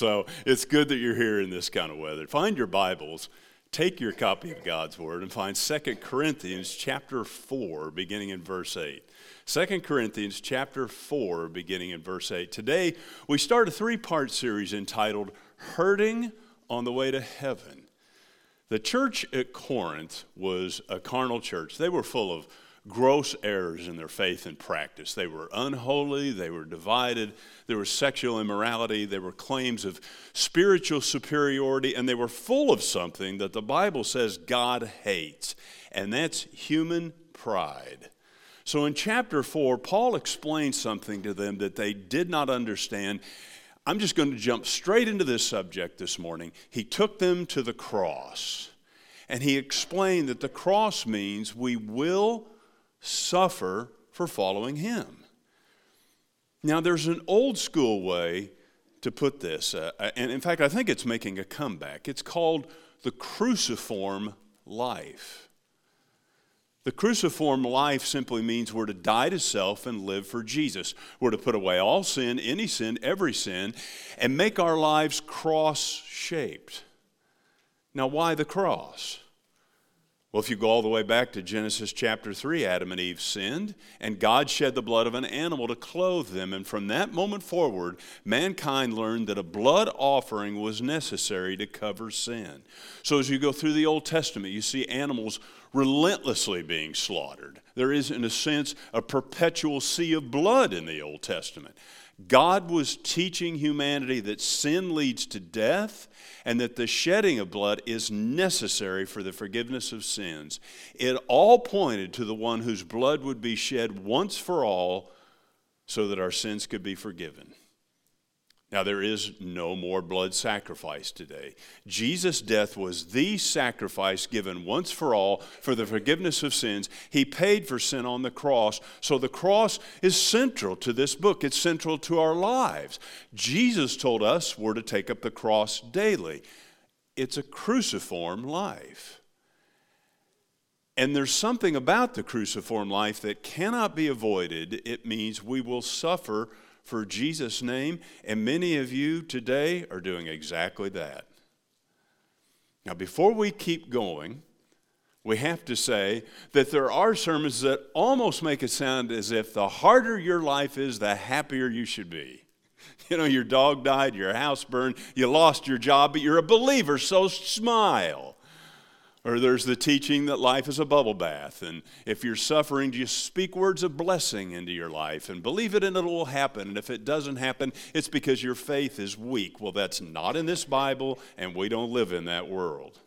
So it's good that you're here in this kind of weather. Find your Bibles, take your copy of God's Word, and find 2 Corinthians chapter 4, beginning in verse 8. 2 Corinthians chapter 4, beginning in verse 8. Today, we start a three part series entitled Hurting on the Way to Heaven. The church at Corinth was a carnal church. They were full of gross errors in their faith and practice. They were unholy, they were divided, there was sexual immorality, there were claims of spiritual superiority, and they were full of something that the Bible says God hates, and that's human pride. So in chapter 4, Paul explains something to them that they did not understand. I'm just going to jump straight into this subject this morning. He took them to the cross. And he explained that the cross means we will suffer for following him. Now, there's an old school way to put this, uh, uh, and in fact, I think it's making a comeback. It's called the cruciform life. The cruciform life simply means we're to die to self and live for Jesus. We're to put away all sin, any sin, every sin, and make our lives cross shaped. Now, why the cross? Well, if you go all the way back to Genesis chapter 3, Adam and Eve sinned, and God shed the blood of an animal to clothe them. And from that moment forward, mankind learned that a blood offering was necessary to cover sin. So as you go through the Old Testament, you see animals relentlessly being slaughtered. There is, in a sense, a perpetual sea of blood in the Old Testament. God was teaching humanity that sin leads to death and that the shedding of blood is necessary for the forgiveness of sins. It all pointed to the one whose blood would be shed once for all so that our sins could be forgiven. Now, there is no more blood sacrifice today. Jesus' death was the sacrifice given once for all for the forgiveness of sins. He paid for sin on the cross. So the cross is central to this book, it's central to our lives. Jesus told us we're to take up the cross daily. It's a cruciform life. And there's something about the cruciform life that cannot be avoided. It means we will suffer for Jesus' name, and many of you today are doing exactly that. Now, before we keep going, we have to say that there are sermons that almost make it sound as if the harder your life is, the happier you should be. You know, your dog died, your house burned, you lost your job, but you're a believer, so smile. Or there's the teaching that life is a bubble bath. And if you're suffering, just speak words of blessing into your life and believe it and it will happen. And if it doesn't happen, it's because your faith is weak. Well, that's not in this Bible, and we don't live in that world.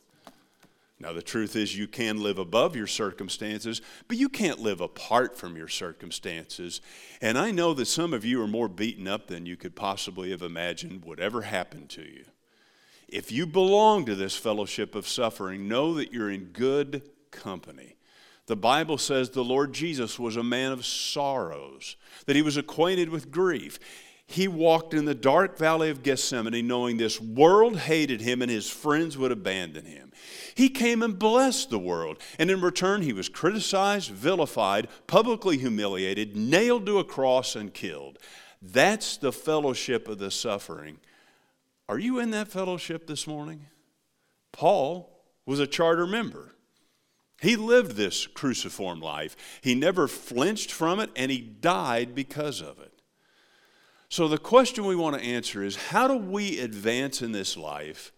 Now, the truth is, you can live above your circumstances, but you can't live apart from your circumstances. And I know that some of you are more beaten up than you could possibly have imagined would ever happen to you. If you belong to this fellowship of suffering, know that you're in good company. The Bible says the Lord Jesus was a man of sorrows, that he was acquainted with grief. He walked in the dark valley of Gethsemane knowing this world hated him and his friends would abandon him. He came and blessed the world, and in return, he was criticized, vilified, publicly humiliated, nailed to a cross, and killed. That's the fellowship of the suffering are you in that fellowship this morning? Paul was a charter member. He lived this cruciform life. He never flinched from it, and he died because of it. So, the question we want to answer is how do we advance in this life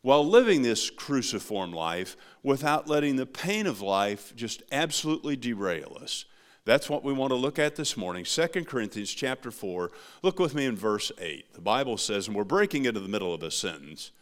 while living this cruciform life without letting the pain of life just absolutely derail us? That's what we want to look at this morning. 2 Corinthians chapter 4. Look with me in verse 8. The Bible says, and we're breaking into the middle of a sentence.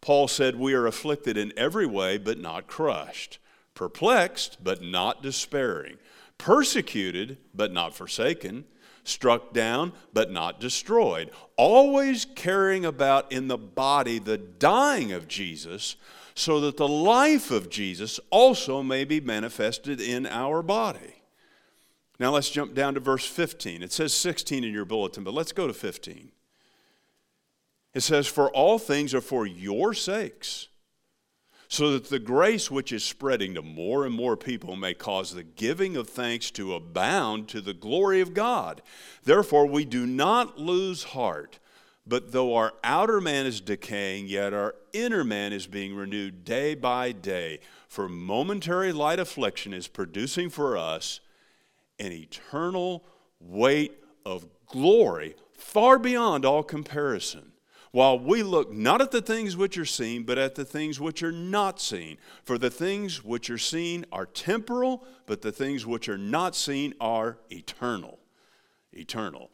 Paul said, We are afflicted in every way, but not crushed, perplexed, but not despairing, persecuted, but not forsaken, struck down, but not destroyed, always carrying about in the body the dying of Jesus, so that the life of Jesus also may be manifested in our body. Now let's jump down to verse 15. It says 16 in your bulletin, but let's go to 15. It says, For all things are for your sakes, so that the grace which is spreading to more and more people may cause the giving of thanks to abound to the glory of God. Therefore, we do not lose heart But though our outer man is decaying, yet our inner man is being renewed day by day. For momentary light affliction is producing for us an eternal weight of glory far beyond all comparison. While we look not at the things which are seen, but at the things which are not seen. For the things which are seen are temporal, but the things which are not seen are eternal. Eternal.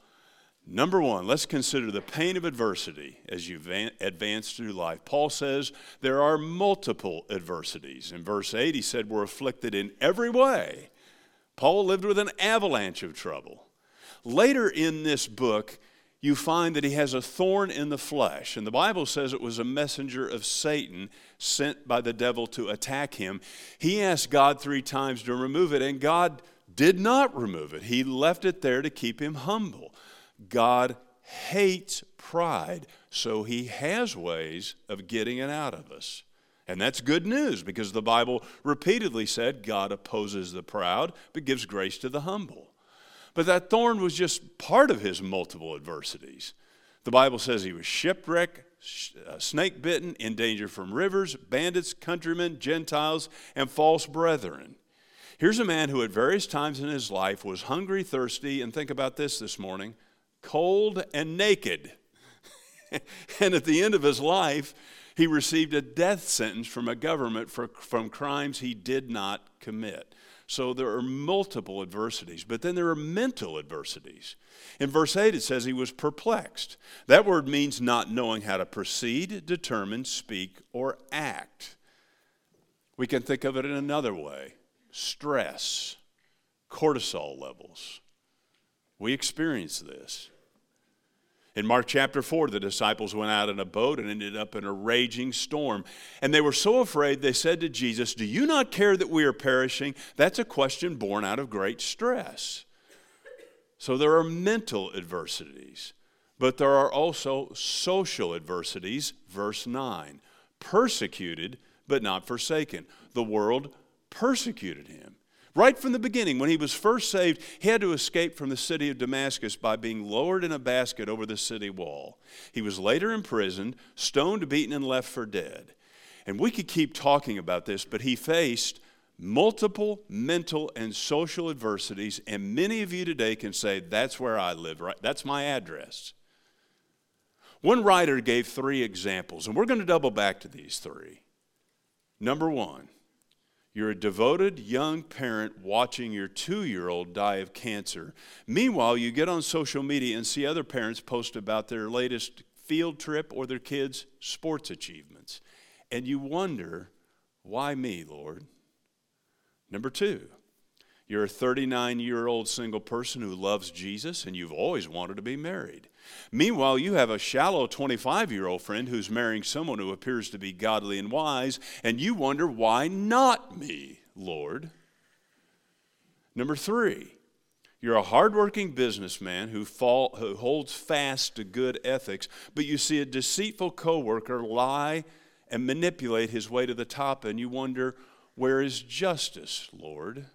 Number one, let's consider the pain of adversity as you advance through life. Paul says there are multiple adversities. In verse 8, he said, We're afflicted in every way. Paul lived with an avalanche of trouble. Later in this book, you find that he has a thorn in the flesh. And the Bible says it was a messenger of Satan sent by the devil to attack him. He asked God three times to remove it, and God did not remove it. He left it there to keep him humble. God hates pride, so he has ways of getting it out of us. And that's good news because the Bible repeatedly said God opposes the proud but gives grace to the humble. But that thorn was just part of his multiple adversities. The Bible says he was shipwrecked, uh, snake bitten, in danger from rivers, bandits, countrymen, Gentiles, and false brethren. Here's a man who, at various times in his life, was hungry, thirsty, and think about this this morning cold and naked. and at the end of his life, he received a death sentence from a government for, from crimes he did not commit. So there are multiple adversities, but then there are mental adversities. In verse 8, it says he was perplexed. That word means not knowing how to proceed, determine, speak, or act. We can think of it in another way stress, cortisol levels. We experience this. In Mark chapter 4, the disciples went out in a boat and ended up in a raging storm. And they were so afraid, they said to Jesus, Do you not care that we are perishing? That's a question born out of great stress. So there are mental adversities, but there are also social adversities. Verse 9 persecuted, but not forsaken. The world persecuted him. Right from the beginning, when he was first saved, he had to escape from the city of Damascus by being lowered in a basket over the city wall. He was later imprisoned, stoned, beaten, and left for dead. And we could keep talking about this, but he faced multiple mental and social adversities, and many of you today can say, That's where I live, right? That's my address. One writer gave three examples, and we're going to double back to these three. Number one, you're a devoted young parent watching your two year old die of cancer. Meanwhile, you get on social media and see other parents post about their latest field trip or their kids' sports achievements. And you wonder, why me, Lord? Number two, you're a 39 year old single person who loves Jesus and you've always wanted to be married. Meanwhile, you have a shallow 25 year old friend who's marrying someone who appears to be godly and wise, and you wonder, why not me, Lord? Number three, you're a hardworking businessman who, fall, who holds fast to good ethics, but you see a deceitful coworker lie and manipulate his way to the top, and you wonder, where is justice, Lord?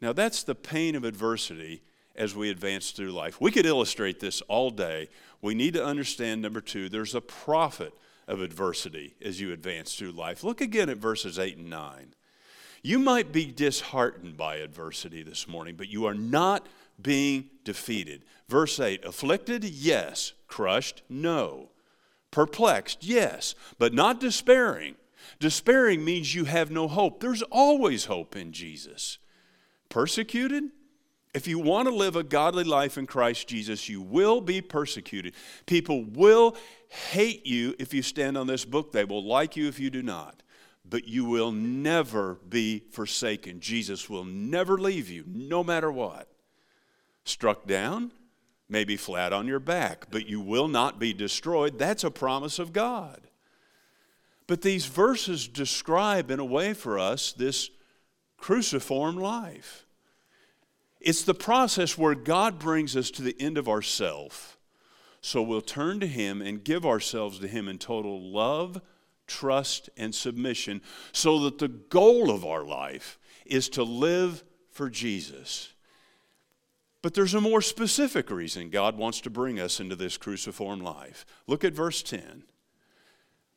Now, that's the pain of adversity as we advance through life. We could illustrate this all day. We need to understand, number two, there's a profit of adversity as you advance through life. Look again at verses 8 and 9. You might be disheartened by adversity this morning, but you are not being defeated. Verse 8 afflicted? Yes. Crushed? No. Perplexed? Yes. But not despairing. Despairing means you have no hope. There's always hope in Jesus. Persecuted? If you want to live a godly life in Christ Jesus, you will be persecuted. People will hate you if you stand on this book. They will like you if you do not. But you will never be forsaken. Jesus will never leave you, no matter what. Struck down, maybe flat on your back, but you will not be destroyed. That's a promise of God. But these verses describe, in a way for us, this cruciform life. It's the process where God brings us to the end of ourself. So we'll turn to Him and give ourselves to Him in total love, trust, and submission, so that the goal of our life is to live for Jesus. But there's a more specific reason God wants to bring us into this cruciform life. Look at verse 10.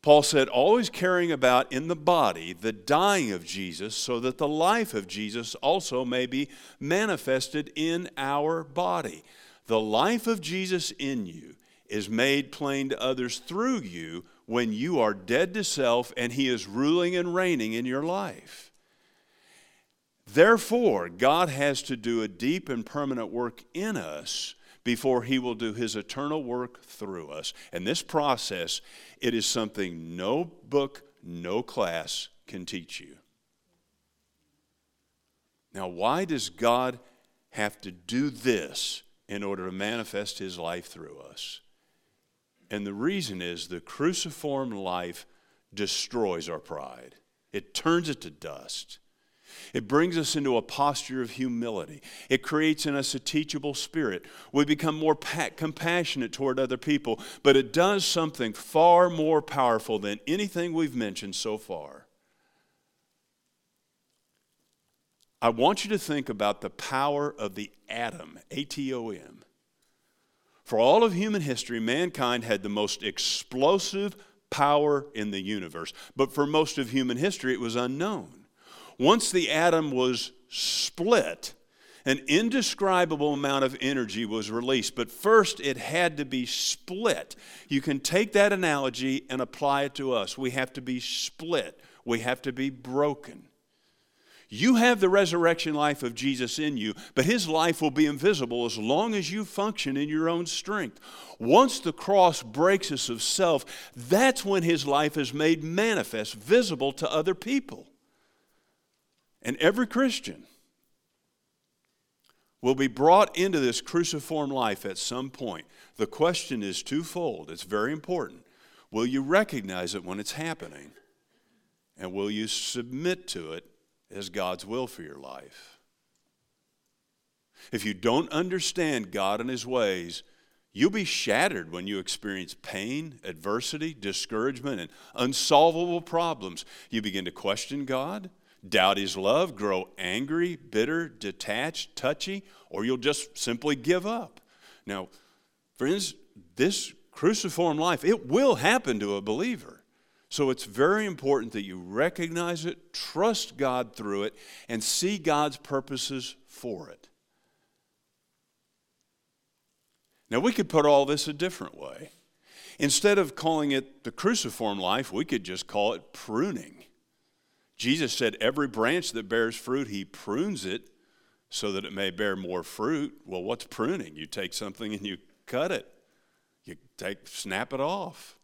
Paul said, always carrying about in the body the dying of Jesus, so that the life of Jesus also may be manifested in our body. The life of Jesus in you is made plain to others through you when you are dead to self and He is ruling and reigning in your life. Therefore, God has to do a deep and permanent work in us before he will do his eternal work through us. And this process, it is something no book, no class can teach you. Now, why does God have to do this in order to manifest his life through us? And the reason is the cruciform life destroys our pride, it turns it to dust. It brings us into a posture of humility. It creates in us a teachable spirit. We become more pa- compassionate toward other people, but it does something far more powerful than anything we've mentioned so far. I want you to think about the power of the atom, A T O M. For all of human history, mankind had the most explosive power in the universe, but for most of human history, it was unknown. Once the atom was split, an indescribable amount of energy was released, but first it had to be split. You can take that analogy and apply it to us. We have to be split, we have to be broken. You have the resurrection life of Jesus in you, but his life will be invisible as long as you function in your own strength. Once the cross breaks us of self, that's when his life is made manifest, visible to other people. And every Christian will be brought into this cruciform life at some point. The question is twofold. It's very important. Will you recognize it when it's happening? And will you submit to it as God's will for your life? If you don't understand God and His ways, you'll be shattered when you experience pain, adversity, discouragement, and unsolvable problems. You begin to question God doubt his love, grow angry, bitter, detached, touchy, or you'll just simply give up. Now, friends, this cruciform life, it will happen to a believer. So it's very important that you recognize it, trust God through it, and see God's purposes for it. Now, we could put all this a different way. Instead of calling it the cruciform life, we could just call it pruning. Jesus said, Every branch that bears fruit, he prunes it so that it may bear more fruit. Well, what's pruning? You take something and you cut it, you take, snap it off.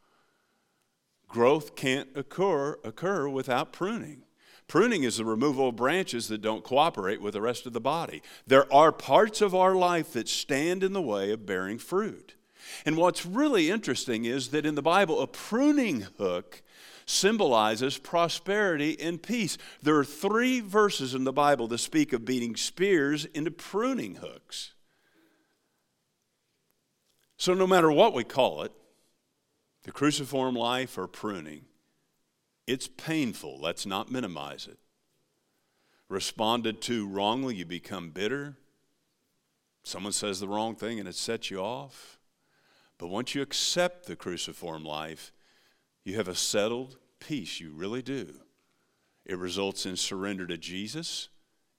Growth can't occur, occur without pruning. Pruning is the removal of branches that don't cooperate with the rest of the body. There are parts of our life that stand in the way of bearing fruit. And what's really interesting is that in the Bible, a pruning hook symbolizes prosperity and peace. There are three verses in the Bible that speak of beating spears into pruning hooks. So, no matter what we call it, the cruciform life or pruning, it's painful. Let's not minimize it. Responded to wrongly, you become bitter. Someone says the wrong thing and it sets you off. But once you accept the cruciform life, you have a settled peace. You really do. It results in surrender to Jesus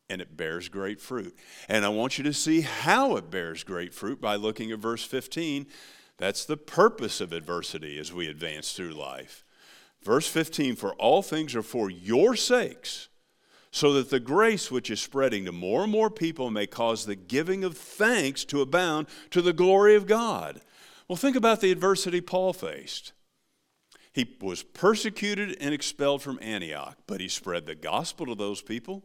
and it bears great fruit. And I want you to see how it bears great fruit by looking at verse 15. That's the purpose of adversity as we advance through life. Verse 15 For all things are for your sakes, so that the grace which is spreading to more and more people may cause the giving of thanks to abound to the glory of God. Well, think about the adversity Paul faced. He was persecuted and expelled from Antioch, but he spread the gospel to those people.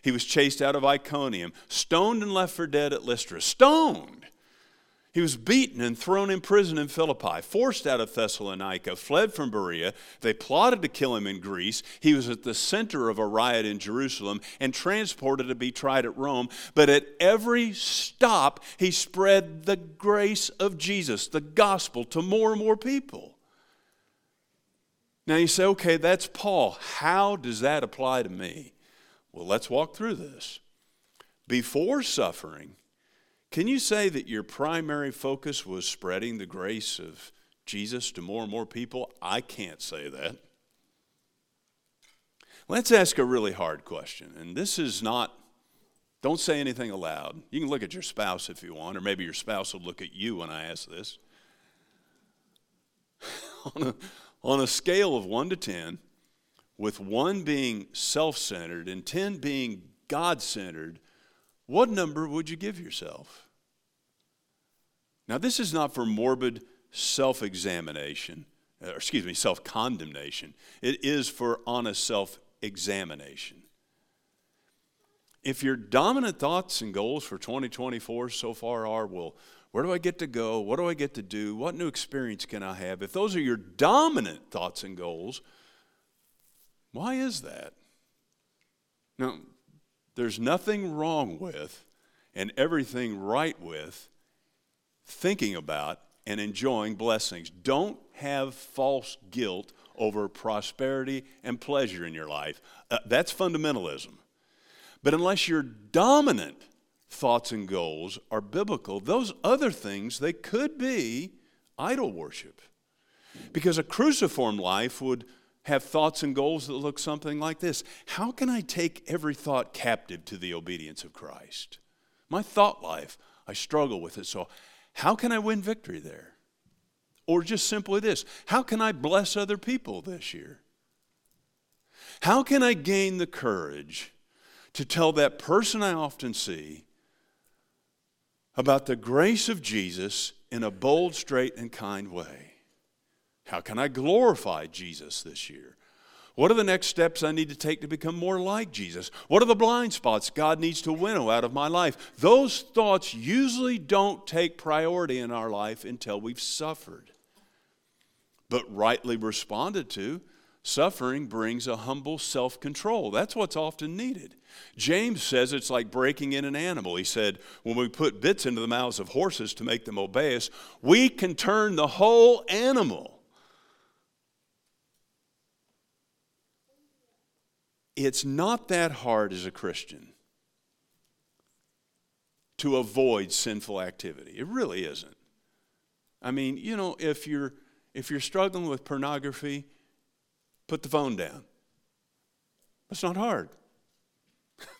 He was chased out of Iconium, stoned and left for dead at Lystra. Stoned! He was beaten and thrown in prison in Philippi, forced out of Thessalonica, fled from Berea. They plotted to kill him in Greece. He was at the center of a riot in Jerusalem and transported to be tried at Rome. But at every stop, he spread the grace of Jesus, the gospel, to more and more people. Now you say, okay, that's Paul. How does that apply to me? Well, let's walk through this. Before suffering, Can you say that your primary focus was spreading the grace of Jesus to more and more people? I can't say that. Let's ask a really hard question. And this is not, don't say anything aloud. You can look at your spouse if you want, or maybe your spouse will look at you when I ask this. on, a, on a scale of 1 to 10, with 1 being self centered and 10 being God centered, what number would you give yourself? Now, this is not for morbid self examination, or excuse me, self condemnation. It is for honest self examination. If your dominant thoughts and goals for 2024 so far are, well, where do I get to go? What do I get to do? What new experience can I have? If those are your dominant thoughts and goals, why is that? Now, there's nothing wrong with and everything right with thinking about and enjoying blessings. Don't have false guilt over prosperity and pleasure in your life. Uh, that's fundamentalism. But unless your dominant thoughts and goals are biblical, those other things, they could be idol worship. Because a cruciform life would have thoughts and goals that look something like this How can I take every thought captive to the obedience of Christ? My thought life, I struggle with it. So, how can I win victory there? Or just simply this How can I bless other people this year? How can I gain the courage to tell that person I often see about the grace of Jesus in a bold, straight, and kind way? How can I glorify Jesus this year? What are the next steps I need to take to become more like Jesus? What are the blind spots God needs to winnow out of my life? Those thoughts usually don't take priority in our life until we've suffered. But rightly responded to, suffering brings a humble self control. That's what's often needed. James says it's like breaking in an animal. He said, when we put bits into the mouths of horses to make them obey us, we can turn the whole animal. It's not that hard as a Christian to avoid sinful activity. It really isn't. I mean, you know, if you're if you're struggling with pornography, put the phone down. It's not hard.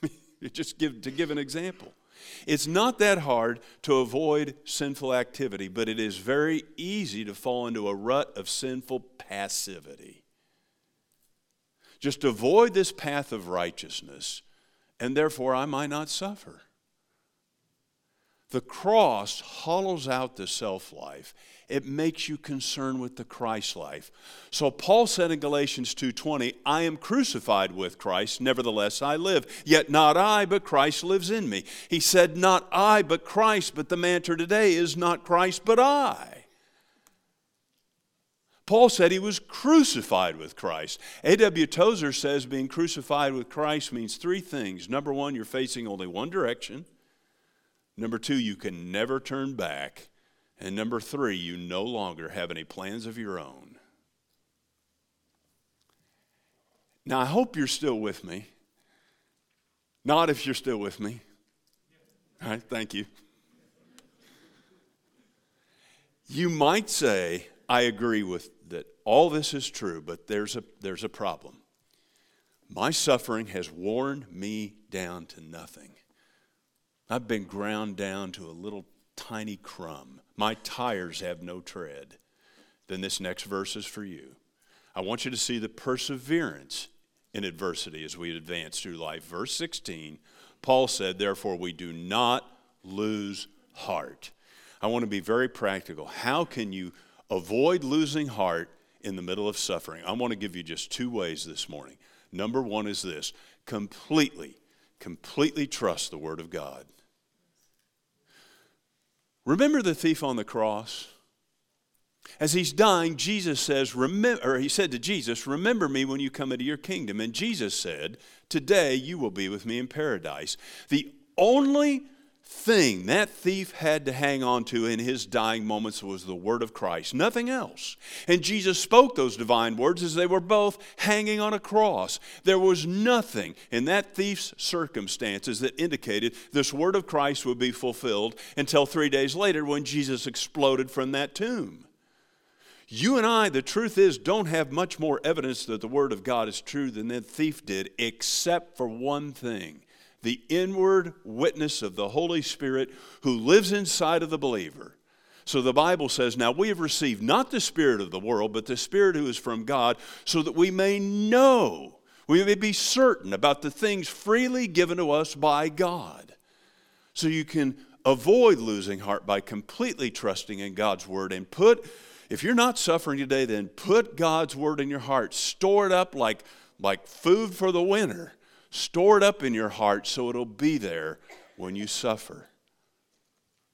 just give to give an example. It's not that hard to avoid sinful activity, but it is very easy to fall into a rut of sinful passivity. Just avoid this path of righteousness, and therefore I might not suffer. The cross hollows out the self life. It makes you concerned with the Christ life. So Paul said in Galatians 2:20, "I am crucified with Christ, nevertheless I live, yet not I, but Christ lives in me." He said, "Not I, but Christ, but the mantra today is not Christ, but I." Paul said he was crucified with Christ. A.W. Tozer says being crucified with Christ means three things. Number one, you're facing only one direction. Number two, you can never turn back. And number three, you no longer have any plans of your own. Now, I hope you're still with me. Not if you're still with me. All right, thank you. You might say, I agree with that all this is true, but there's a, there's a problem. My suffering has worn me down to nothing. I've been ground down to a little tiny crumb. My tires have no tread. Then this next verse is for you. I want you to see the perseverance in adversity as we advance through life. Verse 16, Paul said, Therefore, we do not lose heart. I want to be very practical. How can you Avoid losing heart in the middle of suffering. I want to give you just two ways this morning. Number one is this completely, completely trust the Word of God. Remember the thief on the cross? As he's dying, Jesus says, remember, or he said to Jesus, Remember me when you come into your kingdom. And Jesus said, Today you will be with me in paradise. The only thing that thief had to hang on to in his dying moments was the word of Christ, nothing else. And Jesus spoke those divine words as they were both hanging on a cross. There was nothing in that thief's circumstances that indicated this word of Christ would be fulfilled until three days later when Jesus exploded from that tomb. You and I, the truth is, don't have much more evidence that the Word of God is true than that thief did, except for one thing the inward witness of the Holy Spirit who lives inside of the believer. So the Bible says, Now we have received not the Spirit of the world, but the Spirit who is from God, so that we may know, we may be certain about the things freely given to us by God. So you can avoid losing heart by completely trusting in God's Word and put, if you're not suffering today, then put God's Word in your heart. Store it up like, like food for the winter Store it up in your heart so it'll be there when you suffer.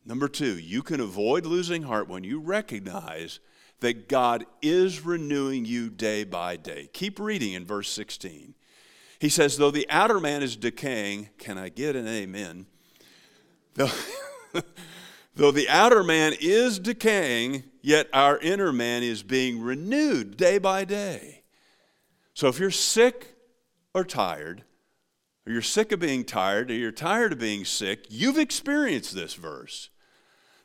Number two, you can avoid losing heart when you recognize that God is renewing you day by day. Keep reading in verse 16. He says, Though the outer man is decaying, can I get an amen? Though, though the outer man is decaying, yet our inner man is being renewed day by day. So if you're sick or tired, or you're sick of being tired, or you're tired of being sick, you've experienced this verse.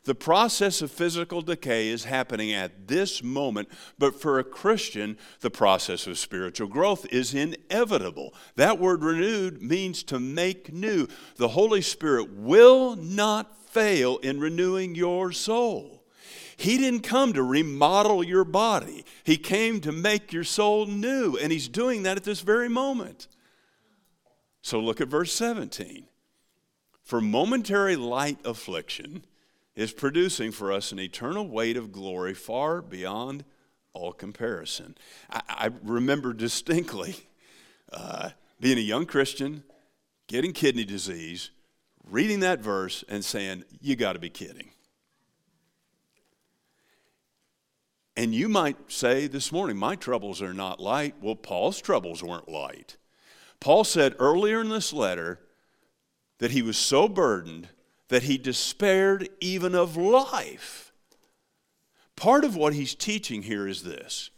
The process of physical decay is happening at this moment, but for a Christian, the process of spiritual growth is inevitable. That word renewed means to make new. The Holy Spirit will not fail in renewing your soul. He didn't come to remodel your body, He came to make your soul new, and He's doing that at this very moment. So look at verse 17. For momentary light affliction is producing for us an eternal weight of glory far beyond all comparison. I, I remember distinctly uh, being a young Christian, getting kidney disease, reading that verse and saying, You got to be kidding. And you might say this morning, My troubles are not light. Well, Paul's troubles weren't light. Paul said earlier in this letter that he was so burdened that he despaired even of life. Part of what he's teaching here is this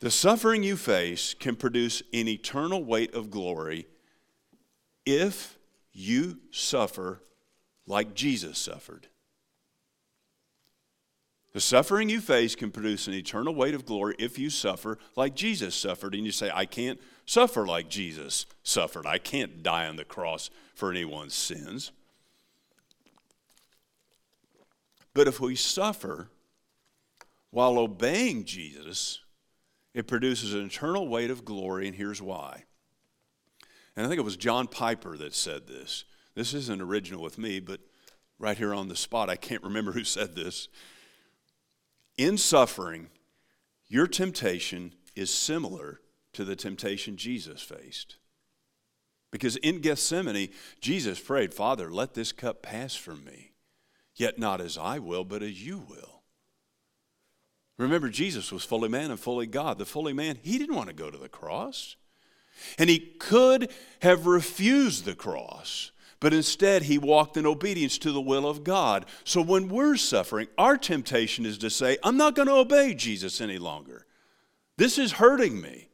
the suffering you face can produce an eternal weight of glory if you suffer like Jesus suffered. The suffering you face can produce an eternal weight of glory if you suffer like Jesus suffered. And you say, I can't suffer like Jesus suffered. I can't die on the cross for anyone's sins. But if we suffer while obeying Jesus, it produces an eternal weight of glory, and here's why. And I think it was John Piper that said this. This isn't original with me, but right here on the spot, I can't remember who said this. In suffering, your temptation is similar to the temptation Jesus faced. Because in Gethsemane, Jesus prayed, Father, let this cup pass from me, yet not as I will, but as you will. Remember, Jesus was fully man and fully God. The fully man, he didn't want to go to the cross. And he could have refused the cross, but instead he walked in obedience to the will of God. So when we're suffering, our temptation is to say, I'm not going to obey Jesus any longer. This is hurting me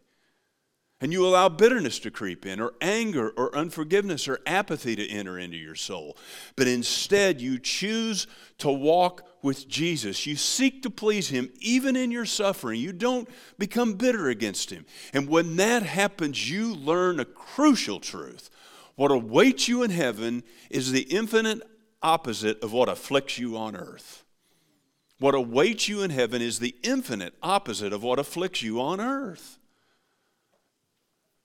and you allow bitterness to creep in, or anger, or unforgiveness, or apathy to enter into your soul. But instead, you choose to walk with Jesus. You seek to please Him even in your suffering. You don't become bitter against Him. And when that happens, you learn a crucial truth. What awaits you in heaven is the infinite opposite of what afflicts you on earth. What awaits you in heaven is the infinite opposite of what afflicts you on earth.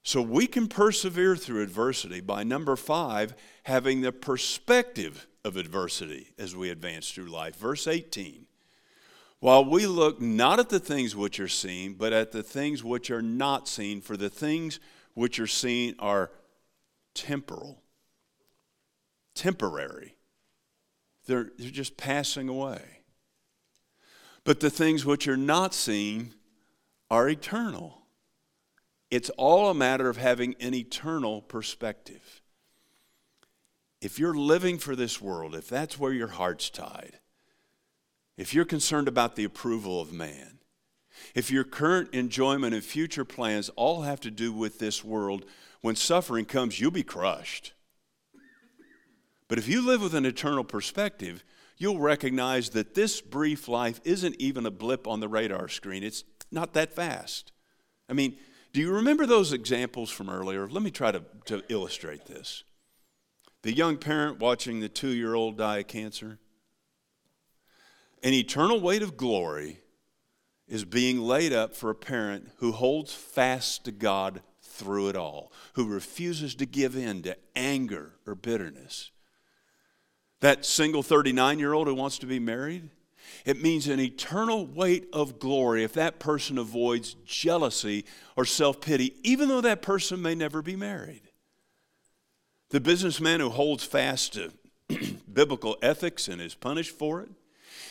So we can persevere through adversity by number five, having the perspective of adversity as we advance through life. Verse 18 While we look not at the things which are seen, but at the things which are not seen, for the things which are seen are temporal, temporary. They're, they're just passing away. But the things which are not seen are eternal. It's all a matter of having an eternal perspective. if you're living for this world, if that's where your heart's tied, if you're concerned about the approval of man, if your current enjoyment and future plans all have to do with this world, when suffering comes, you'll be crushed. But if you live with an eternal perspective, you'll recognize that this brief life isn't even a blip on the radar screen. It's not that fast. I mean, do you remember those examples from earlier? Let me try to, to illustrate this. The young parent watching the two year old die of cancer. An eternal weight of glory is being laid up for a parent who holds fast to God through it all, who refuses to give in to anger or bitterness. That single 39 year old who wants to be married, it means an eternal weight of glory if that person avoids jealousy or self pity, even though that person may never be married. The businessman who holds fast to biblical ethics and is punished for it,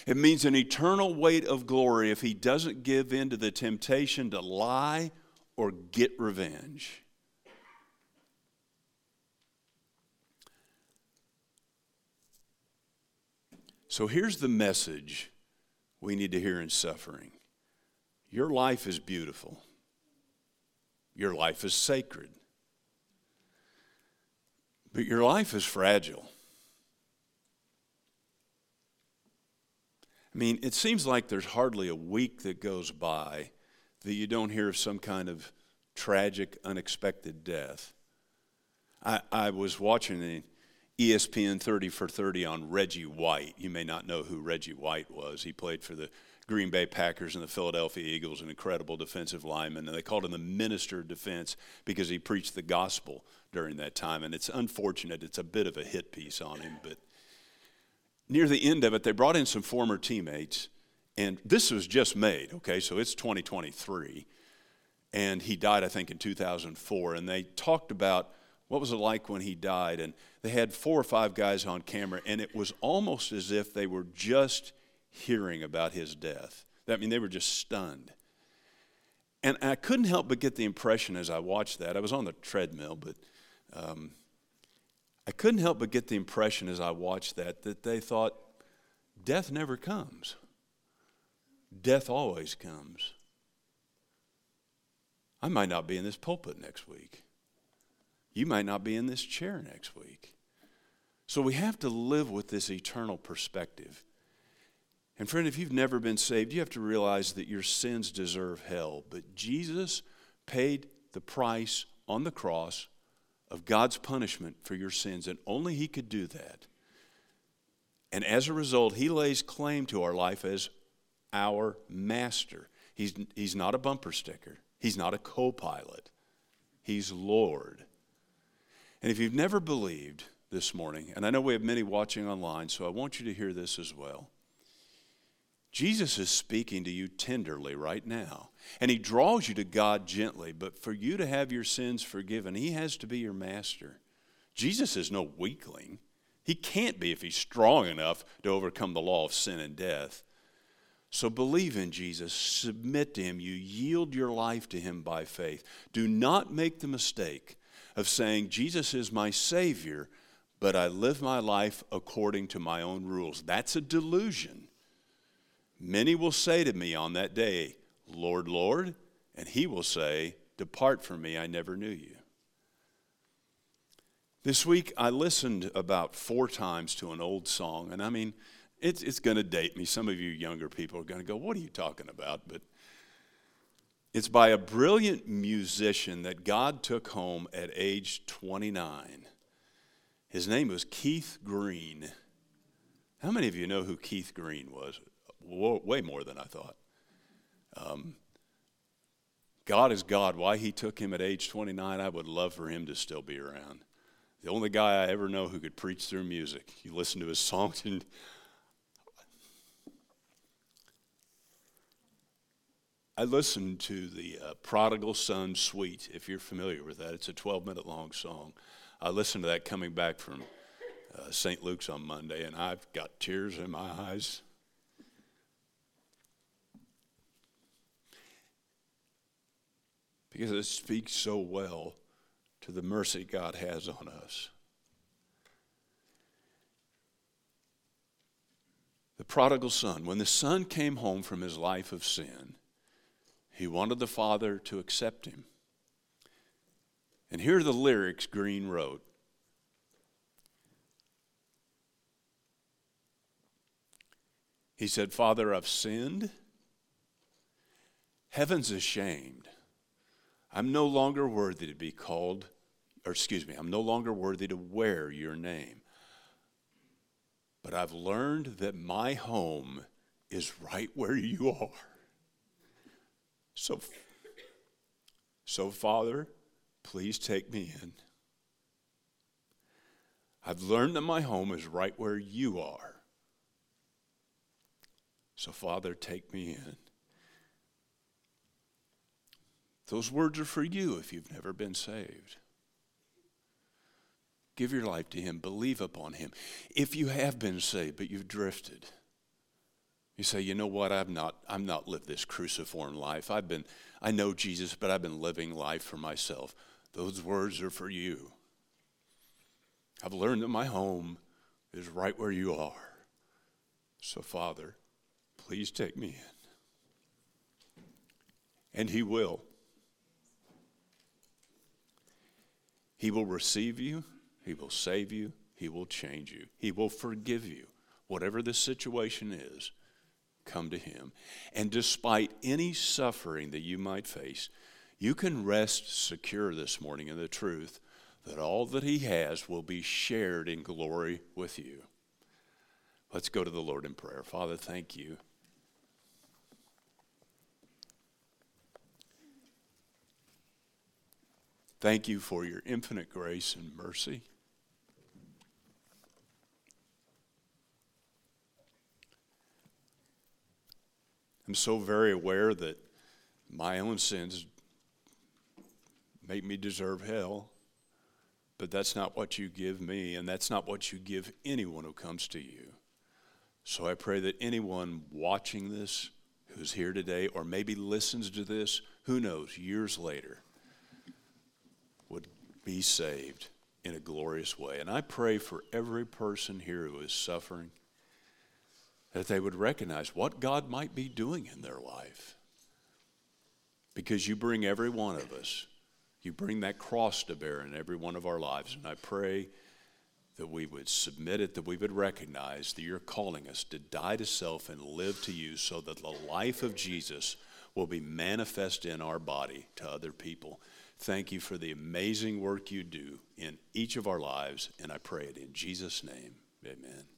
it means an eternal weight of glory if he doesn't give in to the temptation to lie or get revenge. So here's the message we need to hear in suffering Your life is beautiful, your life is sacred, but your life is fragile. I mean, it seems like there's hardly a week that goes by that you don't hear of some kind of tragic, unexpected death. I, I was watching the ESPN 30 for 30 on Reggie White. You may not know who Reggie White was. He played for the Green Bay Packers and the Philadelphia Eagles, an incredible defensive lineman. And they called him the minister of defense because he preached the gospel during that time. And it's unfortunate, it's a bit of a hit piece on him, but near the end of it, they brought in some former teammates, and this was just made, okay, so it's 2023. And he died, I think, in 2004. And they talked about what was it like when he died. And they had four or five guys on camera, and it was almost as if they were just hearing about his death. I mean, they were just stunned. And I couldn't help but get the impression as I watched that. I was on the treadmill, but um, I couldn't help but get the impression as I watched that that they thought, death never comes. Death always comes. I might not be in this pulpit next week. You might not be in this chair next week. So we have to live with this eternal perspective. And friend, if you've never been saved, you have to realize that your sins deserve hell. But Jesus paid the price on the cross of God's punishment for your sins, and only He could do that. And as a result, He lays claim to our life as our master. He's, he's not a bumper sticker, He's not a co pilot, He's Lord. And if you've never believed this morning, and I know we have many watching online, so I want you to hear this as well. Jesus is speaking to you tenderly right now. And he draws you to God gently, but for you to have your sins forgiven, he has to be your master. Jesus is no weakling. He can't be if he's strong enough to overcome the law of sin and death. So believe in Jesus, submit to him, you yield your life to him by faith. Do not make the mistake of saying, Jesus is my Savior, but I live my life according to my own rules. That's a delusion. Many will say to me on that day, Lord, Lord, and he will say, Depart from me, I never knew you. This week, I listened about four times to an old song, and I mean, it's, it's going to date me. Some of you younger people are going to go, What are you talking about? But it's by a brilliant musician that God took home at age 29. His name was Keith Green. How many of you know who Keith Green was? Way more than I thought. Um, God is God. Why He took him at age 29, I would love for him to still be around. The only guy I ever know who could preach through music. You listen to his songs, and I listened to the uh, Prodigal Son Suite, if you're familiar with that. It's a 12 minute long song. I listened to that coming back from uh, St. Luke's on Monday, and I've got tears in my eyes. Because it speaks so well to the mercy God has on us. The prodigal son, when the son came home from his life of sin, he wanted the father to accept him. And here are the lyrics Green wrote He said, Father, I've sinned. Heaven's ashamed. I'm no longer worthy to be called, or excuse me, I'm no longer worthy to wear your name. But I've learned that my home is right where you are. So, so Father, please take me in. I've learned that my home is right where you are. So, Father, take me in. Those words are for you if you've never been saved. Give your life to Him, believe upon Him. If you have been saved, but you've drifted, you say, you know what, I've not, I'm not lived this cruciform life. I've been, I know Jesus, but I've been living life for myself. Those words are for you. I've learned that my home is right where you are. So, Father, please take me in. And He will. He will receive you, He will save you, He will change you, He will forgive you. Whatever the situation is, come to Him. And despite any suffering that you might face, you can rest secure this morning in the truth that all that He has will be shared in glory with you. Let's go to the Lord in prayer. Father, thank you. Thank you for your infinite grace and mercy. I'm so very aware that my own sins make me deserve hell, but that's not what you give me, and that's not what you give anyone who comes to you. So I pray that anyone watching this who's here today, or maybe listens to this, who knows, years later, would be saved in a glorious way. And I pray for every person here who is suffering that they would recognize what God might be doing in their life. Because you bring every one of us, you bring that cross to bear in every one of our lives. And I pray that we would submit it, that we would recognize that you're calling us to die to self and live to you so that the life of Jesus will be manifest in our body to other people. Thank you for the amazing work you do in each of our lives, and I pray it in Jesus' name. Amen.